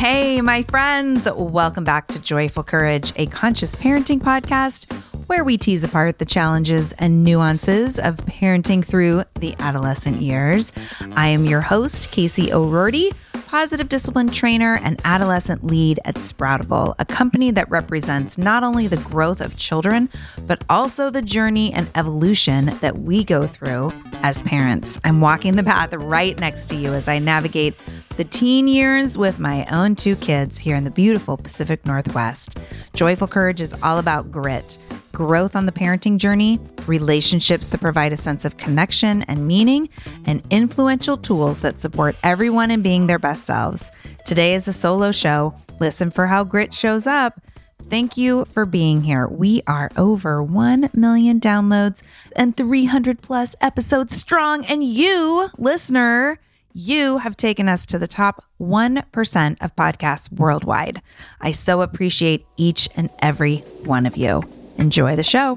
Hey, my friends, welcome back to Joyful Courage, a conscious parenting podcast where we tease apart the challenges and nuances of parenting through the adolescent years. I am your host, Casey O'Roarty positive discipline trainer and adolescent lead at Sproutable, a company that represents not only the growth of children, but also the journey and evolution that we go through as parents. I'm walking the path right next to you as I navigate the teen years with my own two kids here in the beautiful Pacific Northwest. Joyful Courage is all about grit growth on the parenting journey, relationships that provide a sense of connection and meaning, and influential tools that support everyone in being their best selves. Today is a solo show. Listen for how grit shows up. Thank you for being here. We are over 1 million downloads and 300 plus episodes strong. And you, listener, you have taken us to the top 1% of podcasts worldwide. I so appreciate each and every one of you. Enjoy the show.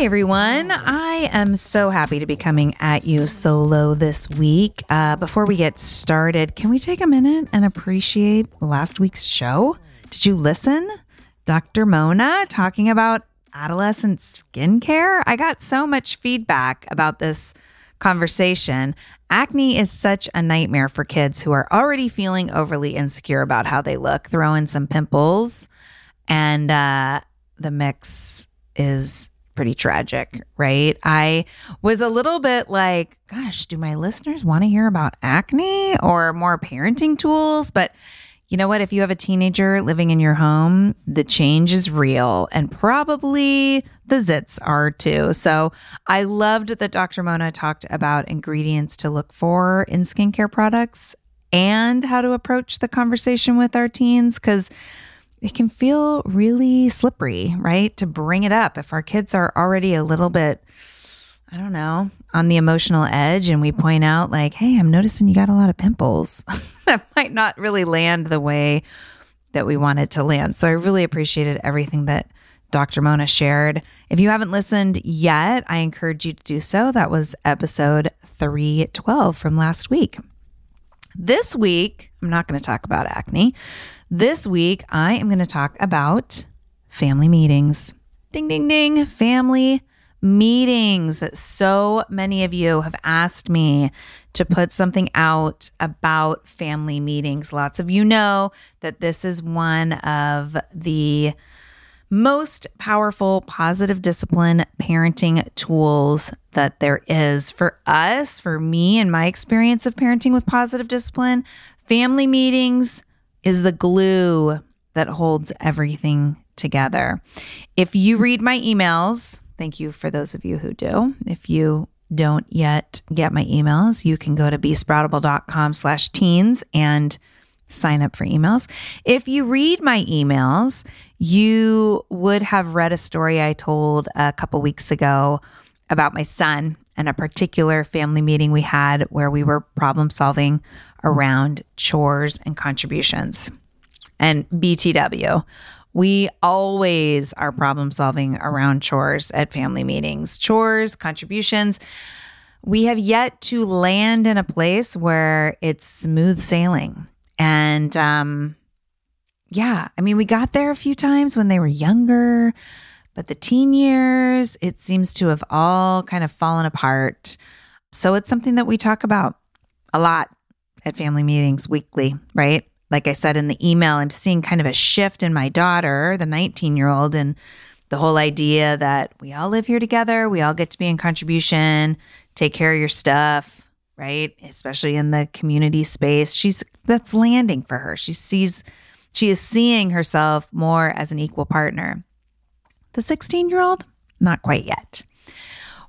Hi, everyone. I am so happy to be coming at you solo this week. Uh, before we get started, can we take a minute and appreciate last week's show? Did you listen? Dr. Mona talking about adolescent skincare. I got so much feedback about this conversation. Acne is such a nightmare for kids who are already feeling overly insecure about how they look. Throw in some pimples, and uh, the mix is pretty tragic, right? I was a little bit like, gosh, do my listeners want to hear about acne or more parenting tools? But you know what? If you have a teenager living in your home, the change is real and probably the zits are too. So I loved that Dr. Mona talked about ingredients to look for in skincare products and how to approach the conversation with our teens because it can feel really slippery, right? To bring it up if our kids are already a little bit I don't know, on the emotional edge and we point out, like, hey, I'm noticing you got a lot of pimples. that might not really land the way that we wanted to land. So I really appreciated everything that Dr. Mona shared. If you haven't listened yet, I encourage you to do so. That was episode 312 from last week. This week, I'm not going to talk about acne. This week, I am going to talk about family meetings. Ding, ding, ding. Family meetings. That so many of you have asked me to put something out about family meetings. Lots of you know that this is one of the most powerful positive discipline parenting tools that there is for us, for me, and my experience of parenting with positive discipline. Family meetings is the glue that holds everything together. If you read my emails, Thank you for those of you who do. If you don't yet get my emails, you can go to besproutable.com slash teens and sign up for emails. If you read my emails, you would have read a story I told a couple weeks ago about my son and a particular family meeting we had where we were problem solving around chores and contributions. And BTW, we always are problem solving around chores at family meetings, chores, contributions. We have yet to land in a place where it's smooth sailing. And um, yeah, I mean, we got there a few times when they were younger, but the teen years, it seems to have all kind of fallen apart. So it's something that we talk about a lot at family meetings weekly, right? Like I said in the email, I'm seeing kind of a shift in my daughter, the 19 year old, and the whole idea that we all live here together, we all get to be in contribution, take care of your stuff, right? Especially in the community space. She's that's landing for her. She sees she is seeing herself more as an equal partner. The 16 year old, not quite yet.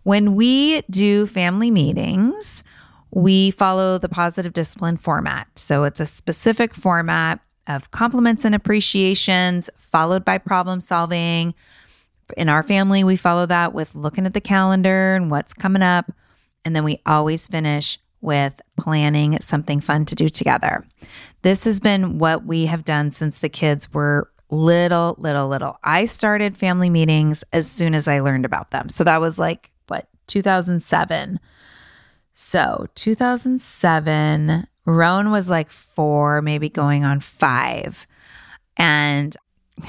When we do family meetings, we follow the positive discipline format. So it's a specific format of compliments and appreciations, followed by problem solving. In our family, we follow that with looking at the calendar and what's coming up. And then we always finish with planning something fun to do together. This has been what we have done since the kids were little, little, little. I started family meetings as soon as I learned about them. So that was like, what, 2007. So 2007, Rowan was like four, maybe going on five. And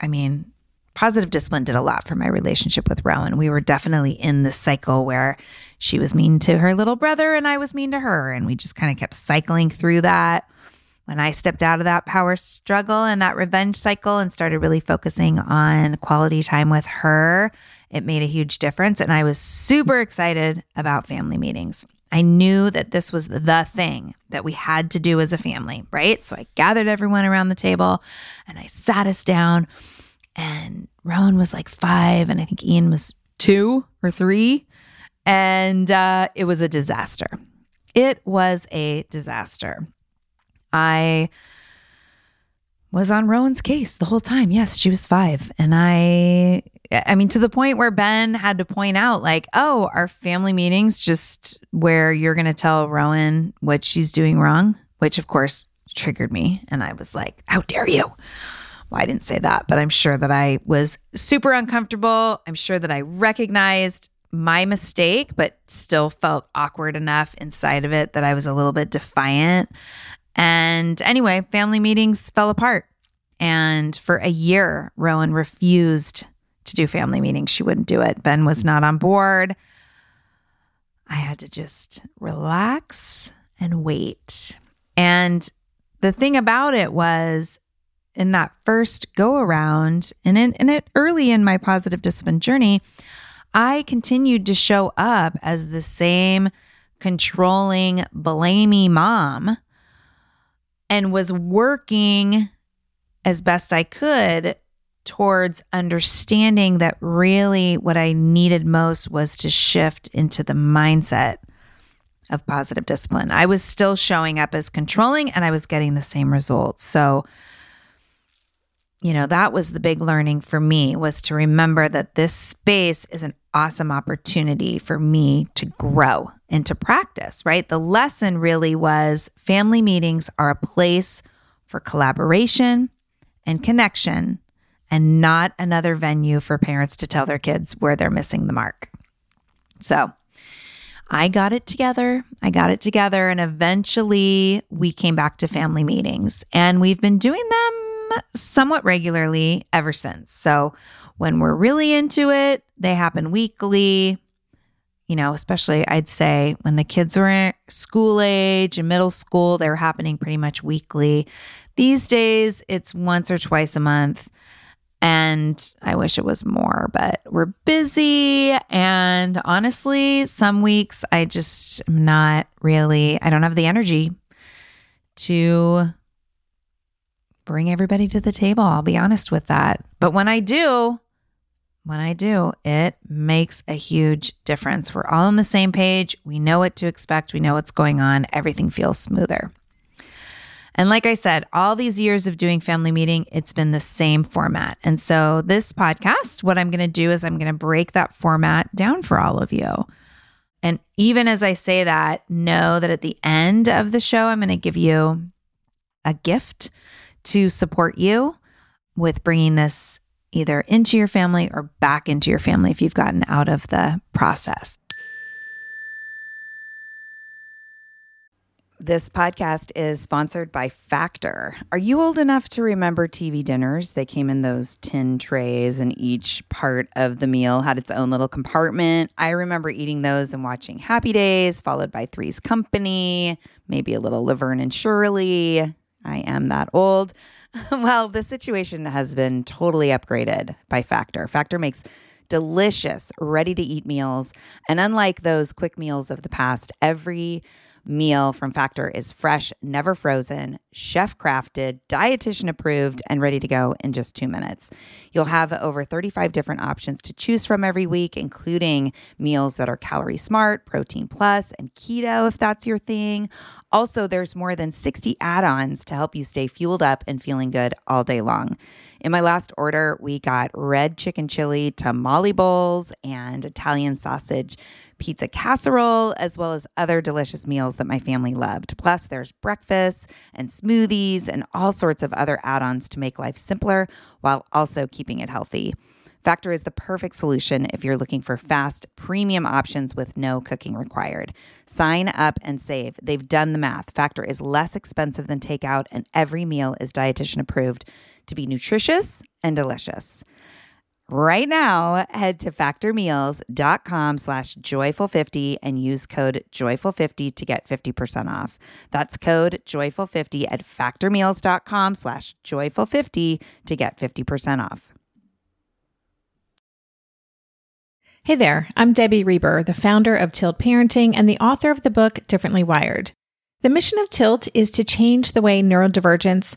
I mean, positive discipline did a lot for my relationship with Rowan. We were definitely in this cycle where she was mean to her little brother and I was mean to her. And we just kind of kept cycling through that. When I stepped out of that power struggle and that revenge cycle and started really focusing on quality time with her, it made a huge difference. And I was super excited about family meetings. I knew that this was the thing that we had to do as a family, right? So I gathered everyone around the table and I sat us down. And Rowan was like five, and I think Ian was two or three. And uh, it was a disaster. It was a disaster. I was on Rowan's case the whole time. Yes, she was five. And I, I mean, to the point where Ben had to point out, like, oh, our family meetings just where you're going to tell Rowan what she's doing wrong, which of course triggered me. And I was like, how dare you? Well, I didn't say that, but I'm sure that I was super uncomfortable. I'm sure that I recognized my mistake, but still felt awkward enough inside of it that I was a little bit defiant. And anyway, family meetings fell apart. And for a year, Rowan refused to do family meetings. She wouldn't do it. Ben was not on board. I had to just relax and wait. And the thing about it was in that first go around and in, in it early in my positive discipline journey, I continued to show up as the same controlling, blamey mom and was working as best I could towards understanding that really what I needed most was to shift into the mindset of positive discipline. I was still showing up as controlling and I was getting the same results. So, you know, that was the big learning for me was to remember that this space is an awesome opportunity for me to grow and to practice, right? The lesson really was family meetings are a place for collaboration and connection and not another venue for parents to tell their kids where they're missing the mark. So, I got it together. I got it together. And eventually we came back to family meetings and we've been doing them somewhat regularly ever since. So when we're really into it, they happen weekly. You know, especially I'd say when the kids were school age and middle school, they were happening pretty much weekly. These days, it's once or twice a month. And I wish it was more, but we're busy. And honestly, some weeks I just am not really, I don't have the energy to bring everybody to the table. I'll be honest with that. But when I do, when I do, it makes a huge difference. We're all on the same page. We know what to expect. We know what's going on. Everything feels smoother. And like I said, all these years of doing family meeting, it's been the same format. And so, this podcast, what I'm going to do is I'm going to break that format down for all of you. And even as I say that, know that at the end of the show, I'm going to give you a gift to support you with bringing this either into your family or back into your family if you've gotten out of the process. This podcast is sponsored by Factor. Are you old enough to remember TV dinners? They came in those tin trays, and each part of the meal had its own little compartment. I remember eating those and watching Happy Days, followed by Three's Company, maybe a little Laverne and Shirley. I am that old. well, the situation has been totally upgraded by Factor. Factor makes delicious, ready to eat meals. And unlike those quick meals of the past, every meal from Factor is fresh, never frozen, chef crafted, dietitian approved, and ready to go in just two minutes. You'll have over 35 different options to choose from every week, including meals that are calorie smart, protein plus, and keto if that's your thing. Also, there's more than 60 add ons to help you stay fueled up and feeling good all day long. In my last order, we got red chicken chili tamale bowls and Italian sausage pizza casserole, as well as other delicious meals that my family loved. Plus, there's breakfast and smoothies and all sorts of other add ons to make life simpler while also keeping it healthy. Factor is the perfect solution if you're looking for fast, premium options with no cooking required. Sign up and save. They've done the math. Factor is less expensive than takeout, and every meal is dietitian approved to be nutritious and delicious. Right now, head to factormeals.com slash joyful50 and use code joyful50 to get 50% off. That's code joyful50 at factormeals.com slash joyful50 to get 50% off. Hey there, I'm Debbie Reber, the founder of Tilt Parenting and the author of the book Differently Wired. The mission of Tilt is to change the way neurodivergence,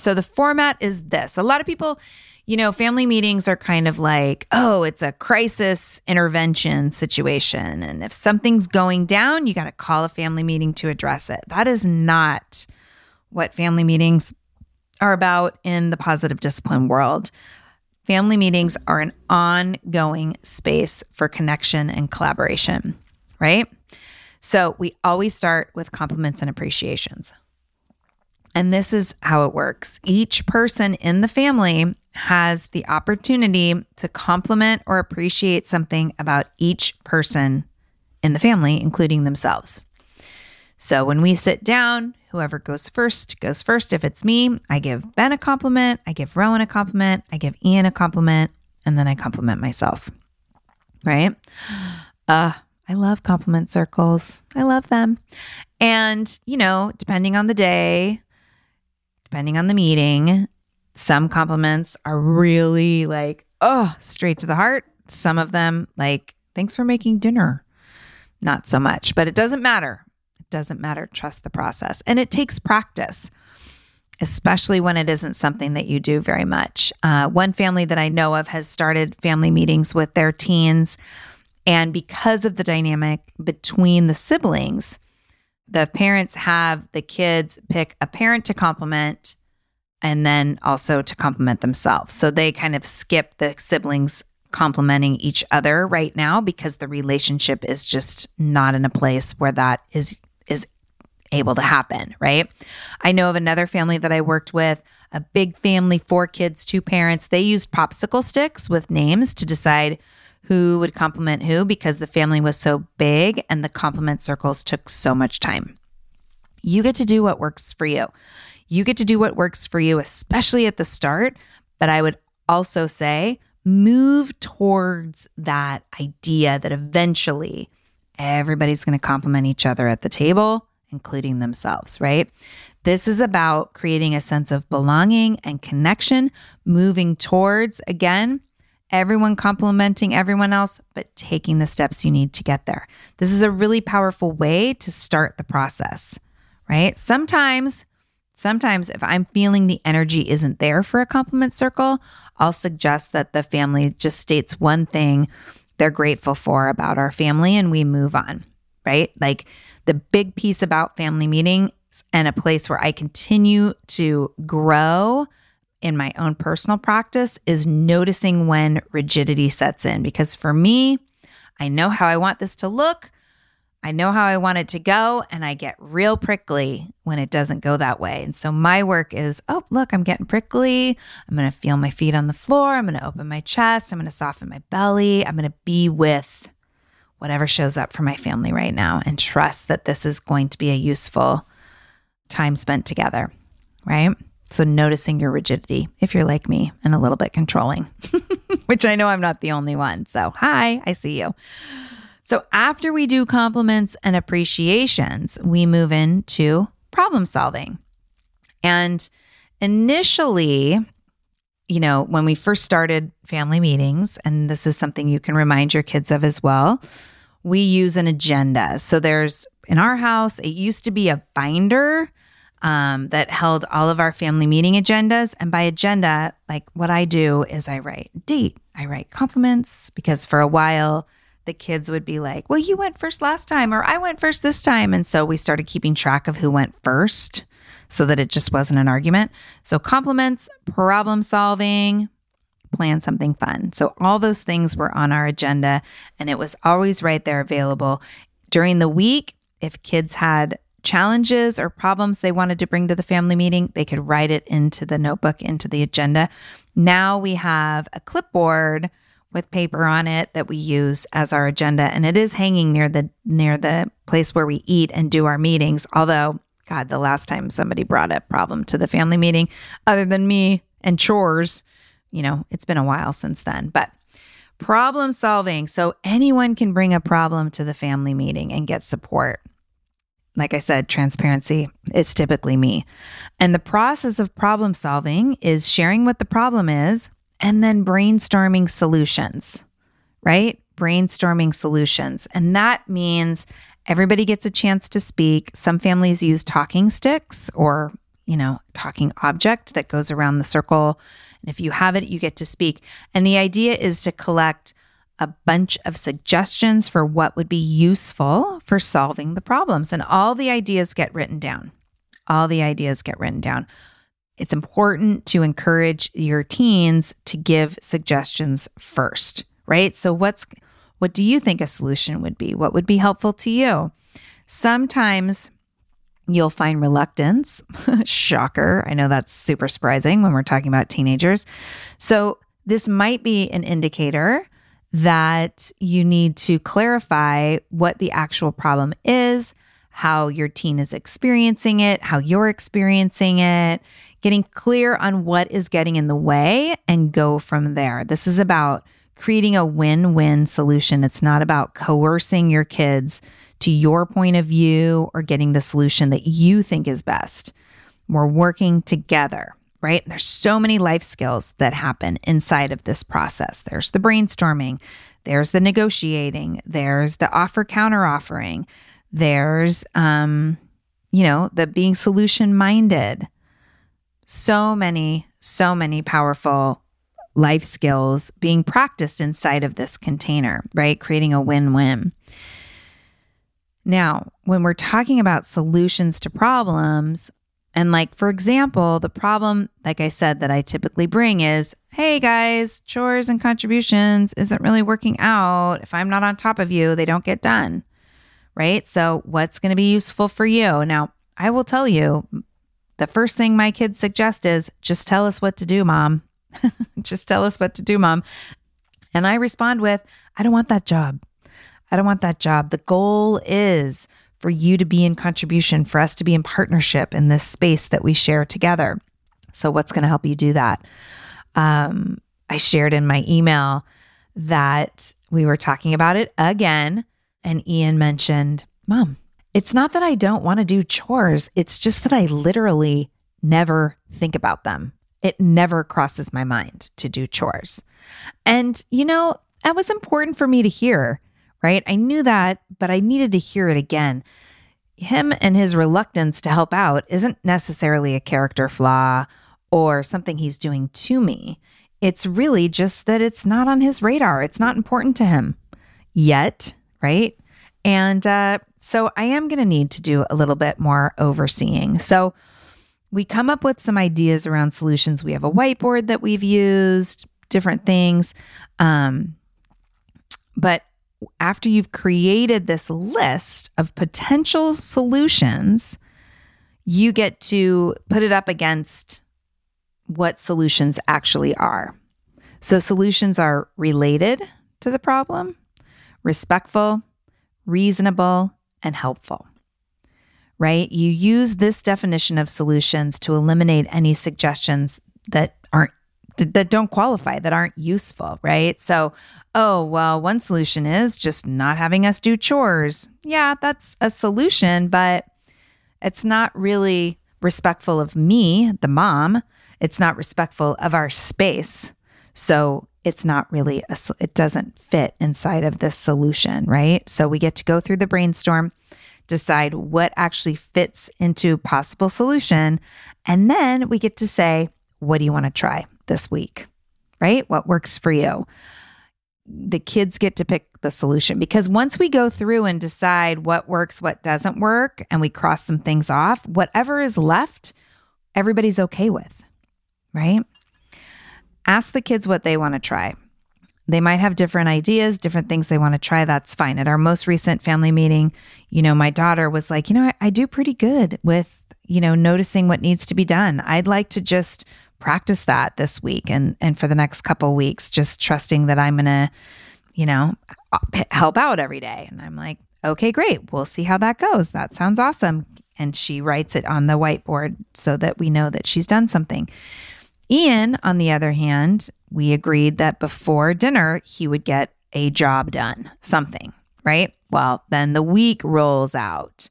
So the format is this. A lot of people you know, family meetings are kind of like, oh, it's a crisis intervention situation. And if something's going down, you got to call a family meeting to address it. That is not what family meetings are about in the positive discipline world. Family meetings are an ongoing space for connection and collaboration, right? So we always start with compliments and appreciations. And this is how it works. Each person in the family has the opportunity to compliment or appreciate something about each person in the family, including themselves. So when we sit down, whoever goes first goes first. If it's me, I give Ben a compliment, I give Rowan a compliment, I give Ian a compliment, and then I compliment myself. Right? Uh, I love compliment circles. I love them. And, you know, depending on the day, depending on the meeting, some compliments are really like, oh, straight to the heart. Some of them, like, thanks for making dinner. Not so much, but it doesn't matter. It doesn't matter. Trust the process. And it takes practice, especially when it isn't something that you do very much. Uh, one family that I know of has started family meetings with their teens. And because of the dynamic between the siblings, the parents have the kids pick a parent to compliment and then also to compliment themselves. So they kind of skip the siblings complimenting each other right now because the relationship is just not in a place where that is is able to happen, right? I know of another family that I worked with, a big family, four kids, two parents. They used popsicle sticks with names to decide who would compliment who because the family was so big and the compliment circles took so much time. You get to do what works for you. You get to do what works for you, especially at the start. But I would also say move towards that idea that eventually everybody's going to compliment each other at the table, including themselves, right? This is about creating a sense of belonging and connection, moving towards, again, everyone complimenting everyone else, but taking the steps you need to get there. This is a really powerful way to start the process, right? Sometimes Sometimes, if I'm feeling the energy isn't there for a compliment circle, I'll suggest that the family just states one thing they're grateful for about our family and we move on, right? Like the big piece about family meetings and a place where I continue to grow in my own personal practice is noticing when rigidity sets in. Because for me, I know how I want this to look. I know how I want it to go, and I get real prickly when it doesn't go that way. And so my work is oh, look, I'm getting prickly. I'm going to feel my feet on the floor. I'm going to open my chest. I'm going to soften my belly. I'm going to be with whatever shows up for my family right now and trust that this is going to be a useful time spent together, right? So, noticing your rigidity if you're like me and a little bit controlling, which I know I'm not the only one. So, hi, I see you. So, after we do compliments and appreciations, we move into problem solving. And initially, you know, when we first started family meetings, and this is something you can remind your kids of as well, we use an agenda. So there's in our house, it used to be a binder um, that held all of our family meeting agendas. And by agenda, like what I do is I write date, I write compliments, because for a while, the kids would be like, well, you went first last time, or I went first this time. And so we started keeping track of who went first so that it just wasn't an argument. So compliments, problem solving, plan something fun. So all those things were on our agenda and it was always right there available. During the week, if kids had challenges or problems they wanted to bring to the family meeting, they could write it into the notebook, into the agenda. Now we have a clipboard with paper on it that we use as our agenda and it is hanging near the near the place where we eat and do our meetings. Although, god, the last time somebody brought a problem to the family meeting other than me and chores, you know, it's been a while since then. But problem solving. So anyone can bring a problem to the family meeting and get support. Like I said, transparency, it's typically me. And the process of problem solving is sharing what the problem is and then brainstorming solutions, right? Brainstorming solutions. And that means everybody gets a chance to speak. Some families use talking sticks or, you know, talking object that goes around the circle and if you have it, you get to speak. And the idea is to collect a bunch of suggestions for what would be useful for solving the problems. And all the ideas get written down. All the ideas get written down. It's important to encourage your teens to give suggestions first, right? So what's what do you think a solution would be? What would be helpful to you? Sometimes You'll find reluctance. Shocker. I know that's super surprising when we're talking about teenagers. So, this might be an indicator that you need to clarify what the actual problem is, how your teen is experiencing it, how you're experiencing it, getting clear on what is getting in the way and go from there. This is about creating a win win solution. It's not about coercing your kids to your point of view or getting the solution that you think is best. We're working together, right? There's so many life skills that happen inside of this process. There's the brainstorming, there's the negotiating, there's the offer counter offering, there's um you know, the being solution minded. So many, so many powerful life skills being practiced inside of this container, right? Creating a win win. Now, when we're talking about solutions to problems, and like, for example, the problem, like I said, that I typically bring is hey guys, chores and contributions isn't really working out. If I'm not on top of you, they don't get done. Right. So, what's going to be useful for you? Now, I will tell you the first thing my kids suggest is just tell us what to do, mom. just tell us what to do, mom. And I respond with, I don't want that job. I don't want that job. The goal is for you to be in contribution, for us to be in partnership in this space that we share together. So, what's going to help you do that? Um, I shared in my email that we were talking about it again, and Ian mentioned, Mom, it's not that I don't want to do chores, it's just that I literally never think about them. It never crosses my mind to do chores. And, you know, that was important for me to hear right? I knew that, but I needed to hear it again. Him and his reluctance to help out isn't necessarily a character flaw or something he's doing to me. It's really just that it's not on his radar. It's not important to him yet, right? And uh, so I am going to need to do a little bit more overseeing. So we come up with some ideas around solutions. We have a whiteboard that we've used, different things. Um, but after you've created this list of potential solutions, you get to put it up against what solutions actually are. So, solutions are related to the problem, respectful, reasonable, and helpful. right? You use this definition of solutions to eliminate any suggestions that that don't qualify, that aren't useful, right? So, oh, well, one solution is just not having us do chores. Yeah, that's a solution, but it's not really respectful of me, the mom. It's not respectful of our space. So, it's not really a, it doesn't fit inside of this solution, right? So we get to go through the brainstorm, decide what actually fits into possible solution, and then we get to say, what do you want to try this week? Right? What works for you? The kids get to pick the solution because once we go through and decide what works, what doesn't work, and we cross some things off, whatever is left, everybody's okay with, right? Ask the kids what they want to try. They might have different ideas, different things they want to try. That's fine. At our most recent family meeting, you know, my daughter was like, you know, I, I do pretty good with, you know, noticing what needs to be done. I'd like to just practice that this week and and for the next couple weeks, just trusting that I'm gonna, you know, help out every day. And I'm like, okay, great. We'll see how that goes. That sounds awesome. And she writes it on the whiteboard so that we know that she's done something. Ian, on the other hand, we agreed that before dinner, he would get a job done, something, right? Well, then the week rolls out.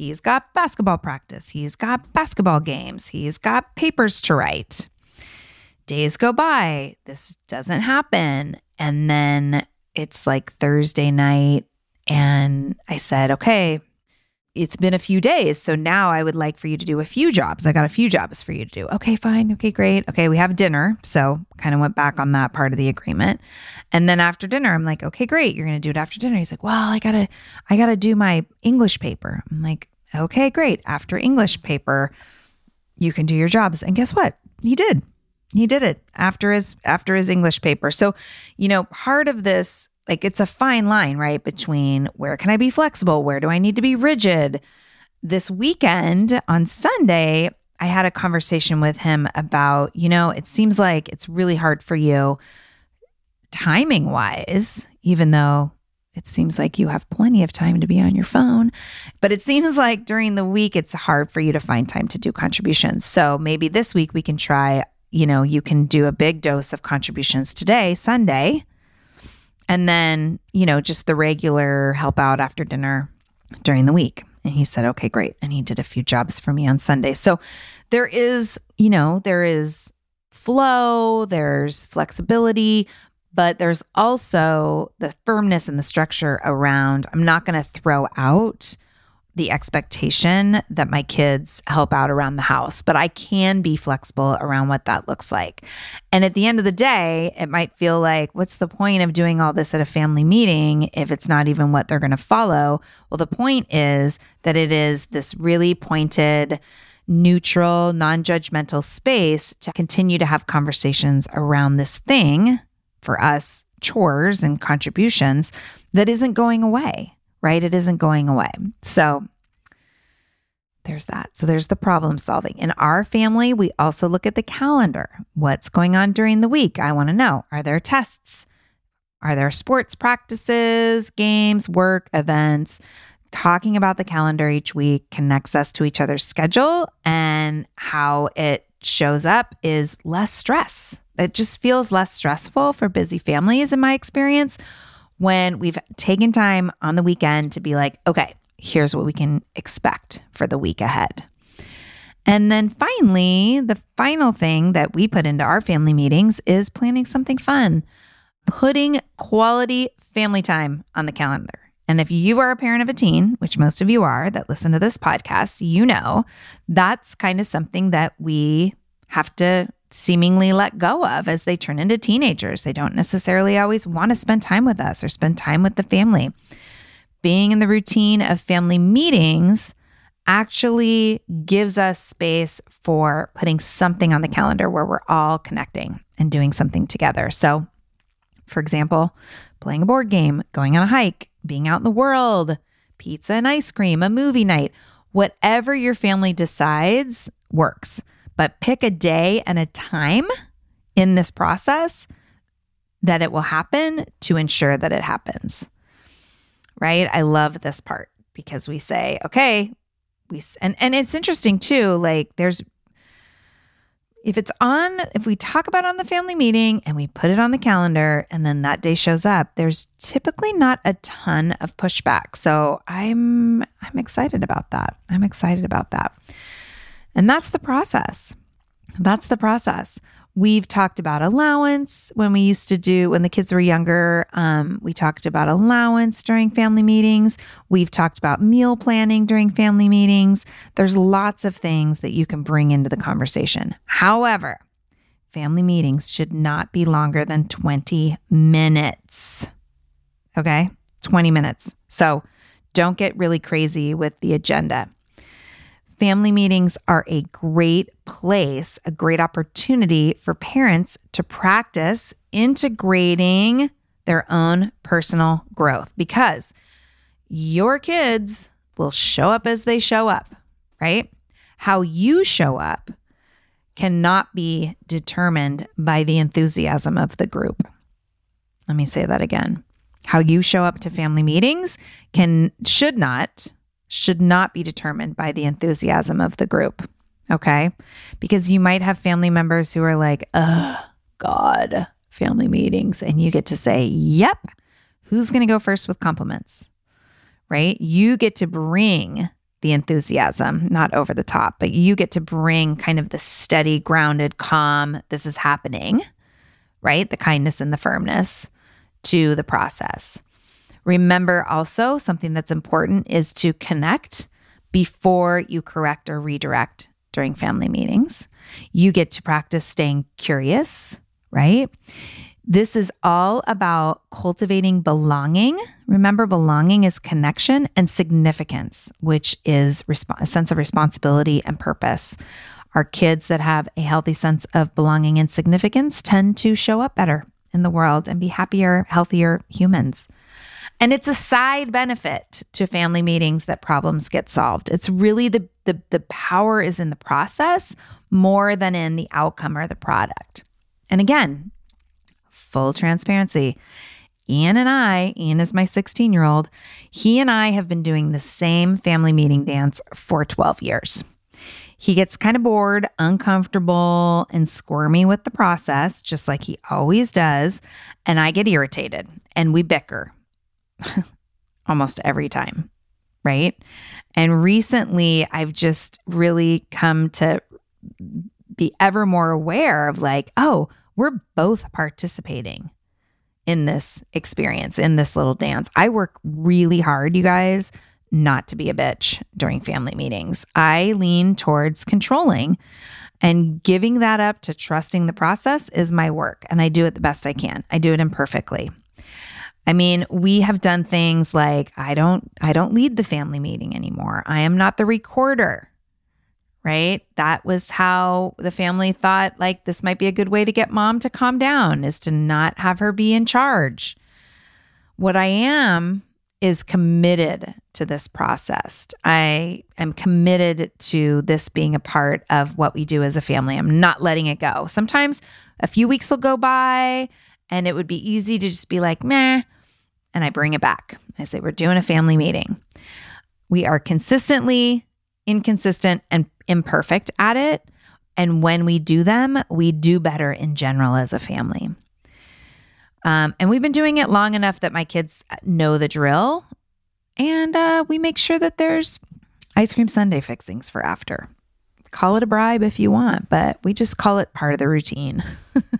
He's got basketball practice, he's got basketball games, he's got papers to write. Days go by, this doesn't happen. And then it's like Thursday night, and I said, okay, it's been a few days. So now I would like for you to do a few jobs. I got a few jobs for you to do. Okay, fine. Okay, great. Okay, we have dinner. So kind of went back on that part of the agreement. And then after dinner, I'm like, okay, great. You're going to do it after dinner. He's like, well, I got to, I got to do my English paper. I'm like, okay, great. After English paper, you can do your jobs. And guess what? He did. He did it after his after his English paper. So, you know, part of this like it's a fine line, right? Between where can I be flexible? Where do I need to be rigid? This weekend on Sunday, I had a conversation with him about, you know, it seems like it's really hard for you timing wise, even though it seems like you have plenty of time to be on your phone. But it seems like during the week, it's hard for you to find time to do contributions. So maybe this week we can try, you know, you can do a big dose of contributions today, Sunday, and then, you know, just the regular help out after dinner during the week. And he said, okay, great. And he did a few jobs for me on Sunday. So there is, you know, there is flow, there's flexibility, but there's also the firmness and the structure around I'm not going to throw out the expectation that my kids help out around the house, but I can be flexible around what that looks like. And at the end of the day, it might feel like, what's the point of doing all this at a family meeting if it's not even what they're going to follow? Well, the point is that it is this really pointed, neutral, non judgmental space to continue to have conversations around this thing for us, chores and contributions that isn't going away right? It isn't going away. So there's that. So there's the problem solving. In our family, we also look at the calendar. What's going on during the week? I want to know. Are there tests? Are there sports practices, games, work, events? Talking about the calendar each week connects us to each other's schedule and how it shows up is less stress. It just feels less stressful for busy families, in my experience, when we've taken time on the weekend to be like, okay, here's what we can expect for the week ahead. And then finally, the final thing that we put into our family meetings is planning something fun, putting quality family time on the calendar. And if you are a parent of a teen, which most of you are that listen to this podcast, you know that's kind of something that we have to seemingly let go of as they turn into teenagers. They don't necessarily always want to spend time with us or spend time with the family. Being in the routine of family meetings actually gives us space for putting something on the calendar where we're all connecting and doing something together. So, for example, playing a board game, going on a hike, being out in the world, pizza and ice cream, a movie night, whatever your family decides works but pick a day and a time in this process that it will happen to ensure that it happens. Right? I love this part because we say, okay, we and and it's interesting too like there's if it's on if we talk about on the family meeting and we put it on the calendar and then that day shows up there's typically not a ton of pushback so i'm i'm excited about that i'm excited about that and that's the process that's the process We've talked about allowance when we used to do, when the kids were younger. Um, we talked about allowance during family meetings. We've talked about meal planning during family meetings. There's lots of things that you can bring into the conversation. However, family meetings should not be longer than 20 minutes. Okay? 20 minutes. So don't get really crazy with the agenda family meetings are a great place, a great opportunity for parents to practice integrating their own personal growth because your kids will show up as they show up, right? How you show up cannot be determined by the enthusiasm of the group. Let me say that again. How you show up to family meetings can should not should not be determined by the enthusiasm of the group. Okay. Because you might have family members who are like, oh, God, family meetings. And you get to say, yep, who's going to go first with compliments? Right. You get to bring the enthusiasm, not over the top, but you get to bring kind of the steady, grounded, calm, this is happening, right? The kindness and the firmness to the process. Remember also something that's important is to connect before you correct or redirect during family meetings. You get to practice staying curious, right? This is all about cultivating belonging. Remember, belonging is connection and significance, which is resp- a sense of responsibility and purpose. Our kids that have a healthy sense of belonging and significance tend to show up better in the world and be happier, healthier humans. And it's a side benefit to family meetings that problems get solved. It's really the, the, the power is in the process more than in the outcome or the product. And again, full transparency. Ian and I, Ian is my 16 year old, he and I have been doing the same family meeting dance for 12 years. He gets kind of bored, uncomfortable, and squirmy with the process, just like he always does. And I get irritated and we bicker almost every time, right? And recently, I've just really come to be ever more aware of like, oh, we're both participating in this experience, in this little dance. I work really hard, you guys, not to be a bitch during family meetings. I lean towards controlling and giving that up to trusting the process is my work. And I do it the best I can. I do it imperfectly. I mean, we have done things like I don't I don't lead the family meeting anymore. I am not the recorder. Right? That was how the family thought like this might be a good way to get mom to calm down is to not have her be in charge. What I am is committed to this process. I am committed to this being a part of what we do as a family. I'm not letting it go. Sometimes a few weeks will go by and it would be easy to just be like, meh, and I bring it back. I say, we're doing a family meeting. We are consistently inconsistent and imperfect at it. And when we do them, we do better in general as a family. Um, and we've been doing it long enough that my kids know the drill. And uh, we make sure that there's ice cream sundae fixings for after. Call it a bribe if you want, but we just call it part of the routine.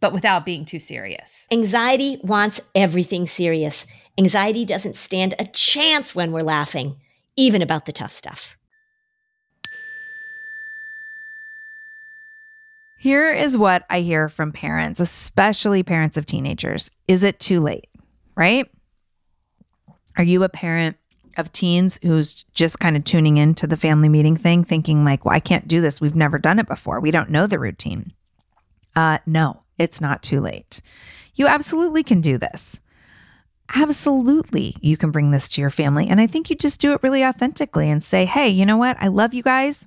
but without being too serious. Anxiety wants everything serious. Anxiety doesn't stand a chance when we're laughing, even about the tough stuff. Here is what I hear from parents, especially parents of teenagers. Is it too late? Right? Are you a parent of teens who's just kind of tuning into the family meeting thing, thinking, like, well, I can't do this. We've never done it before. We don't know the routine. Uh, no, it's not too late. You absolutely can do this. Absolutely, you can bring this to your family. And I think you just do it really authentically and say, hey, you know what? I love you guys.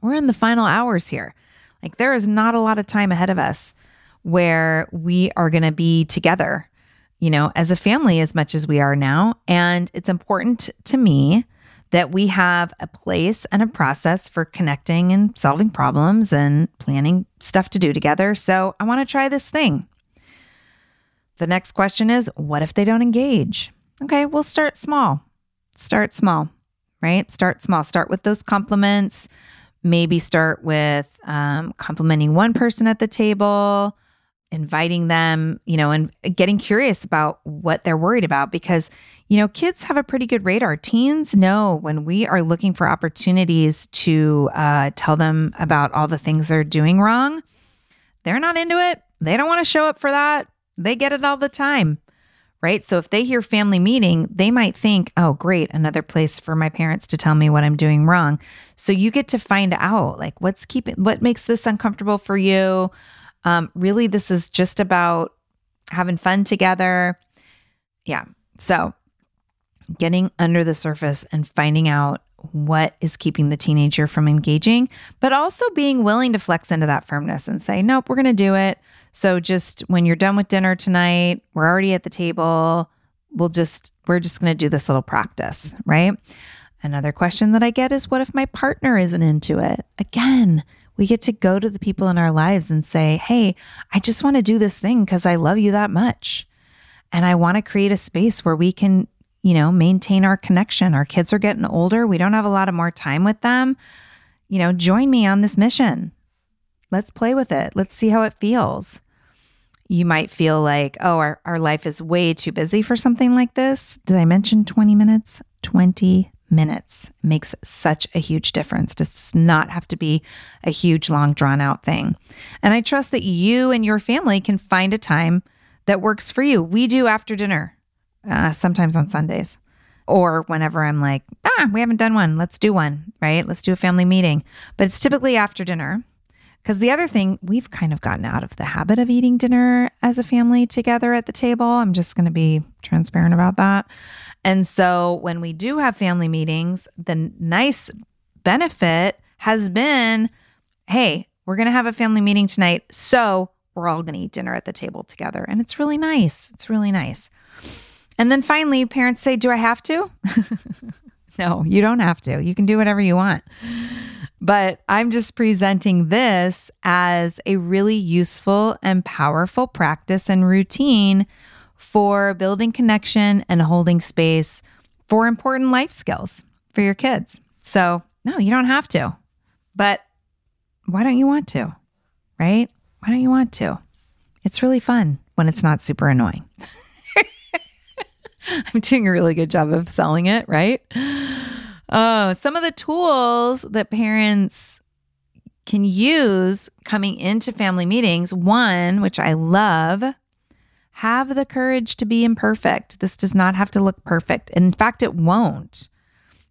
We're in the final hours here. Like, there is not a lot of time ahead of us where we are going to be together, you know, as a family as much as we are now. And it's important to me that we have a place and a process for connecting and solving problems and planning stuff to do together. So I want to try this thing. The next question is what if they don't engage? Okay, we'll start small. Start small, right? Start small. Start with those compliments. Maybe start with um, complimenting one person at the table, inviting them, you know, and getting curious about what they're worried about because, you know, kids have a pretty good radar. Teens know when we are looking for opportunities to uh, tell them about all the things they're doing wrong. They're not into it. They don't want to show up for that. They get it all the time. Right. So if they hear family meeting, they might think, oh, great, another place for my parents to tell me what I'm doing wrong. So you get to find out like what's keeping, what makes this uncomfortable for you. Um, really, this is just about having fun together. Yeah. So getting under the surface and finding out what is keeping the teenager from engaging, but also being willing to flex into that firmness and say, nope, we're going to do it. So just when you're done with dinner tonight, we're already at the table. We'll just, we're just going to do this little practice, right? Another question that I get is, what if my partner isn't into it? Again, we get to go to the people in our lives and say, hey, I just want to do this thing because I love you that much. And I want to create a space where we can, you know, maintain our connection. Our kids are getting older. We don't have a lot of more time with them. You know, join me on this mission. Let's play with it. Let's see how it feels. You might feel like, oh, our, our life is way too busy for something like this. Did I mention 20 minutes? 20 minutes makes such a huge difference. Does not have to be a huge, long, drawn out thing. And I trust that you and your family can find a time that works for you. We do after dinner, uh, sometimes on Sundays, or whenever I'm like, ah, we haven't done one. Let's do one, right? Let's do a family meeting. But it's typically after dinner. Because the other thing, we've kind of gotten out of the habit of eating dinner as a family together at the table. I'm just going to be transparent about that. And so when we do have family meetings, the nice benefit has been hey, we're going to have a family meeting tonight. So we're all going to eat dinner at the table together. And it's really nice. It's really nice. And then finally, parents say, Do I have to? no, you don't have to. You can do whatever you want. But I'm just presenting this as a really useful and powerful practice and routine for building connection and holding space for important life skills for your kids. So, no, you don't have to. But why don't you want to? Right? Why don't you want to? It's really fun when it's not super annoying. I'm doing a really good job of selling it, right? Oh, some of the tools that parents can use coming into family meetings. One, which I love, have the courage to be imperfect. This does not have to look perfect. In fact, it won't.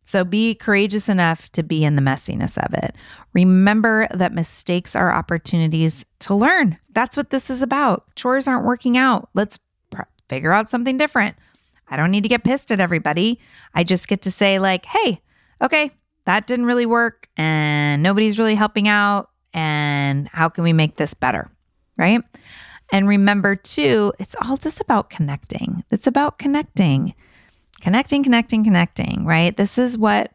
So be courageous enough to be in the messiness of it. Remember that mistakes are opportunities to learn. That's what this is about. Chores aren't working out. Let's pr- figure out something different. I don't need to get pissed at everybody. I just get to say, like, hey, okay, that didn't really work and nobody's really helping out. And how can we make this better? Right. And remember, too, it's all just about connecting. It's about connecting, connecting, connecting, connecting, right? This is what,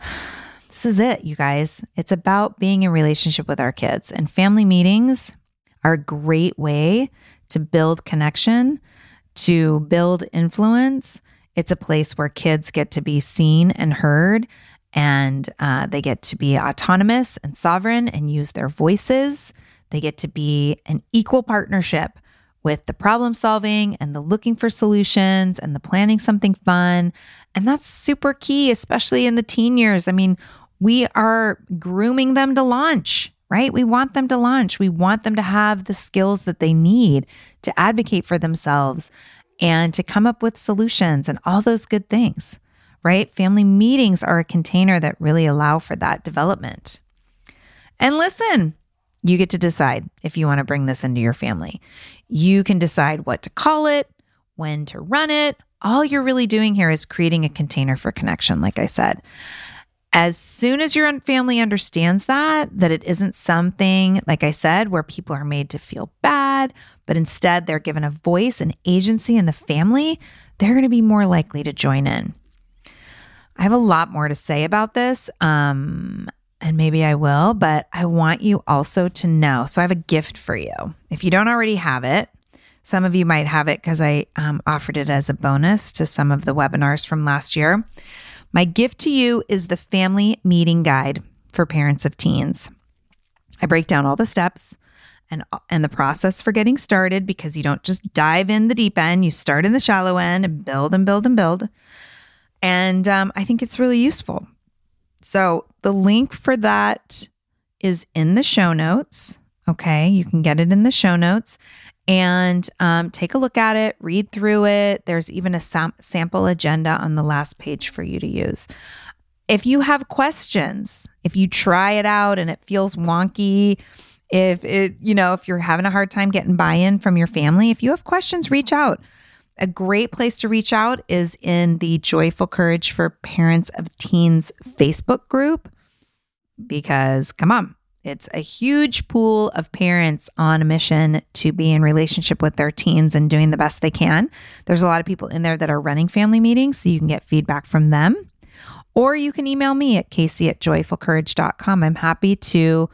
this is it, you guys. It's about being in relationship with our kids. And family meetings are a great way to build connection, to build influence. It's a place where kids get to be seen and heard, and uh, they get to be autonomous and sovereign and use their voices. They get to be an equal partnership with the problem solving and the looking for solutions and the planning something fun. And that's super key, especially in the teen years. I mean, we are grooming them to launch, right? We want them to launch. We want them to have the skills that they need to advocate for themselves and to come up with solutions and all those good things, right? Family meetings are a container that really allow for that development. And listen, you get to decide if you want to bring this into your family. You can decide what to call it, when to run it. All you're really doing here is creating a container for connection, like I said. As soon as your family understands that, that it isn't something, like I said, where people are made to feel bad, but instead they're given a voice and agency in the family, they're going to be more likely to join in. I have a lot more to say about this. Um, and maybe I will, but I want you also to know. So I have a gift for you. If you don't already have it, some of you might have it because I um, offered it as a bonus to some of the webinars from last year. My gift to you is the family meeting guide for parents of teens. I break down all the steps and and the process for getting started because you don't just dive in the deep end. You start in the shallow end and build and build and build. And um, I think it's really useful. So the link for that is in the show notes. Okay. You can get it in the show notes and um, take a look at it, read through it. There's even a sam- sample agenda on the last page for you to use. If you have questions, if you try it out and it feels wonky, if it, you know, if you're having a hard time getting buy in from your family, if you have questions, reach out. A great place to reach out is in the Joyful Courage for Parents of Teens Facebook group because come on, it's a huge pool of parents on a mission to be in relationship with their teens and doing the best they can. There's a lot of people in there that are running family meetings, so you can get feedback from them. Or you can email me at casey at joyfulcourage.com. I'm happy to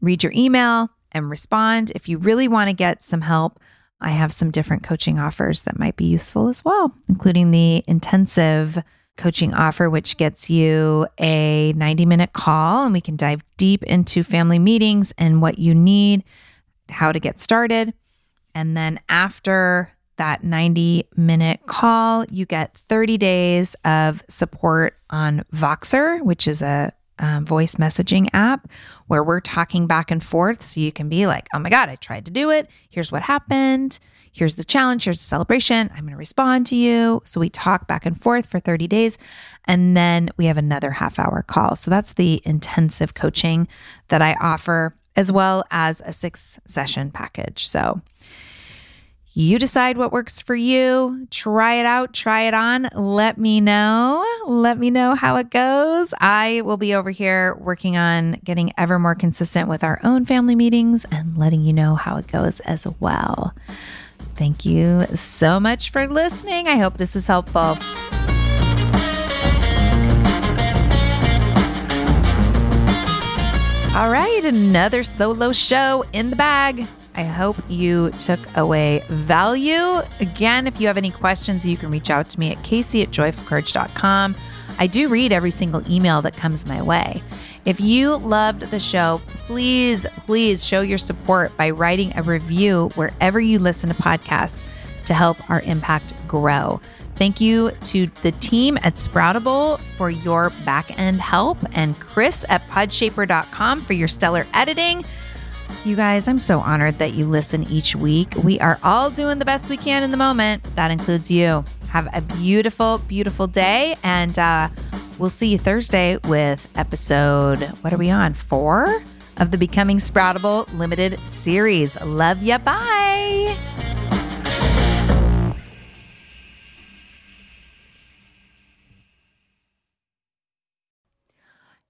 read your email and respond. If you really want to get some help, I have some different coaching offers that might be useful as well, including the intensive coaching offer, which gets you a 90 minute call and we can dive deep into family meetings and what you need, how to get started. And then after that 90 minute call, you get 30 days of support on Voxer, which is a um, voice messaging app where we're talking back and forth. So you can be like, oh my God, I tried to do it. Here's what happened here's the challenge, here's the celebration. I'm going to respond to you. So we talk back and forth for 30 days. And then we have another half hour call. So that's the intensive coaching that I offer, as well as a six session package. So you decide what works for you. Try it out, try it on. Let me know. Let me know how it goes. I will be over here working on getting ever more consistent with our own family meetings and letting you know how it goes as well. Thank you so much for listening. I hope this is helpful. All right, another solo show in the bag. I hope you took away value. Again, if you have any questions, you can reach out to me at casey at joyfulcourage.com. I do read every single email that comes my way. If you loved the show, please, please show your support by writing a review wherever you listen to podcasts to help our impact grow. Thank you to the team at Sproutable for your back end help and Chris at podshaper.com for your stellar editing. You guys, I'm so honored that you listen each week. We are all doing the best we can in the moment. That includes you. Have a beautiful, beautiful day. And uh, we'll see you Thursday with episode, what are we on? Four of the Becoming Sproutable limited series. Love ya. Bye.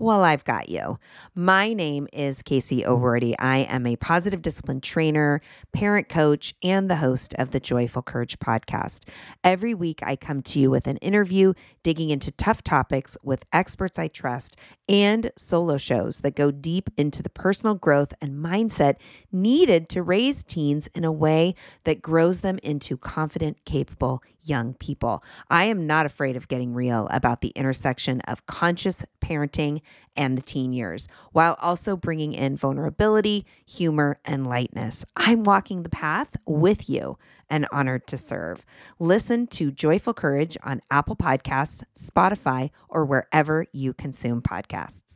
Well, I've got you. My name is Casey O'Roarty. I am a positive discipline trainer, parent coach, and the host of the Joyful Courage podcast. Every week, I come to you with an interview digging into tough topics with experts I trust and solo shows that go deep into the personal growth and mindset needed to raise teens in a way that grows them into confident, capable young people. I am not afraid of getting real about the intersection of conscious parenting and the teen years, while also bringing in vulnerability, humor, and lightness. I'm walking the path with you and honored to serve. Listen to Joyful Courage on Apple Podcasts, Spotify, or wherever you consume podcasts.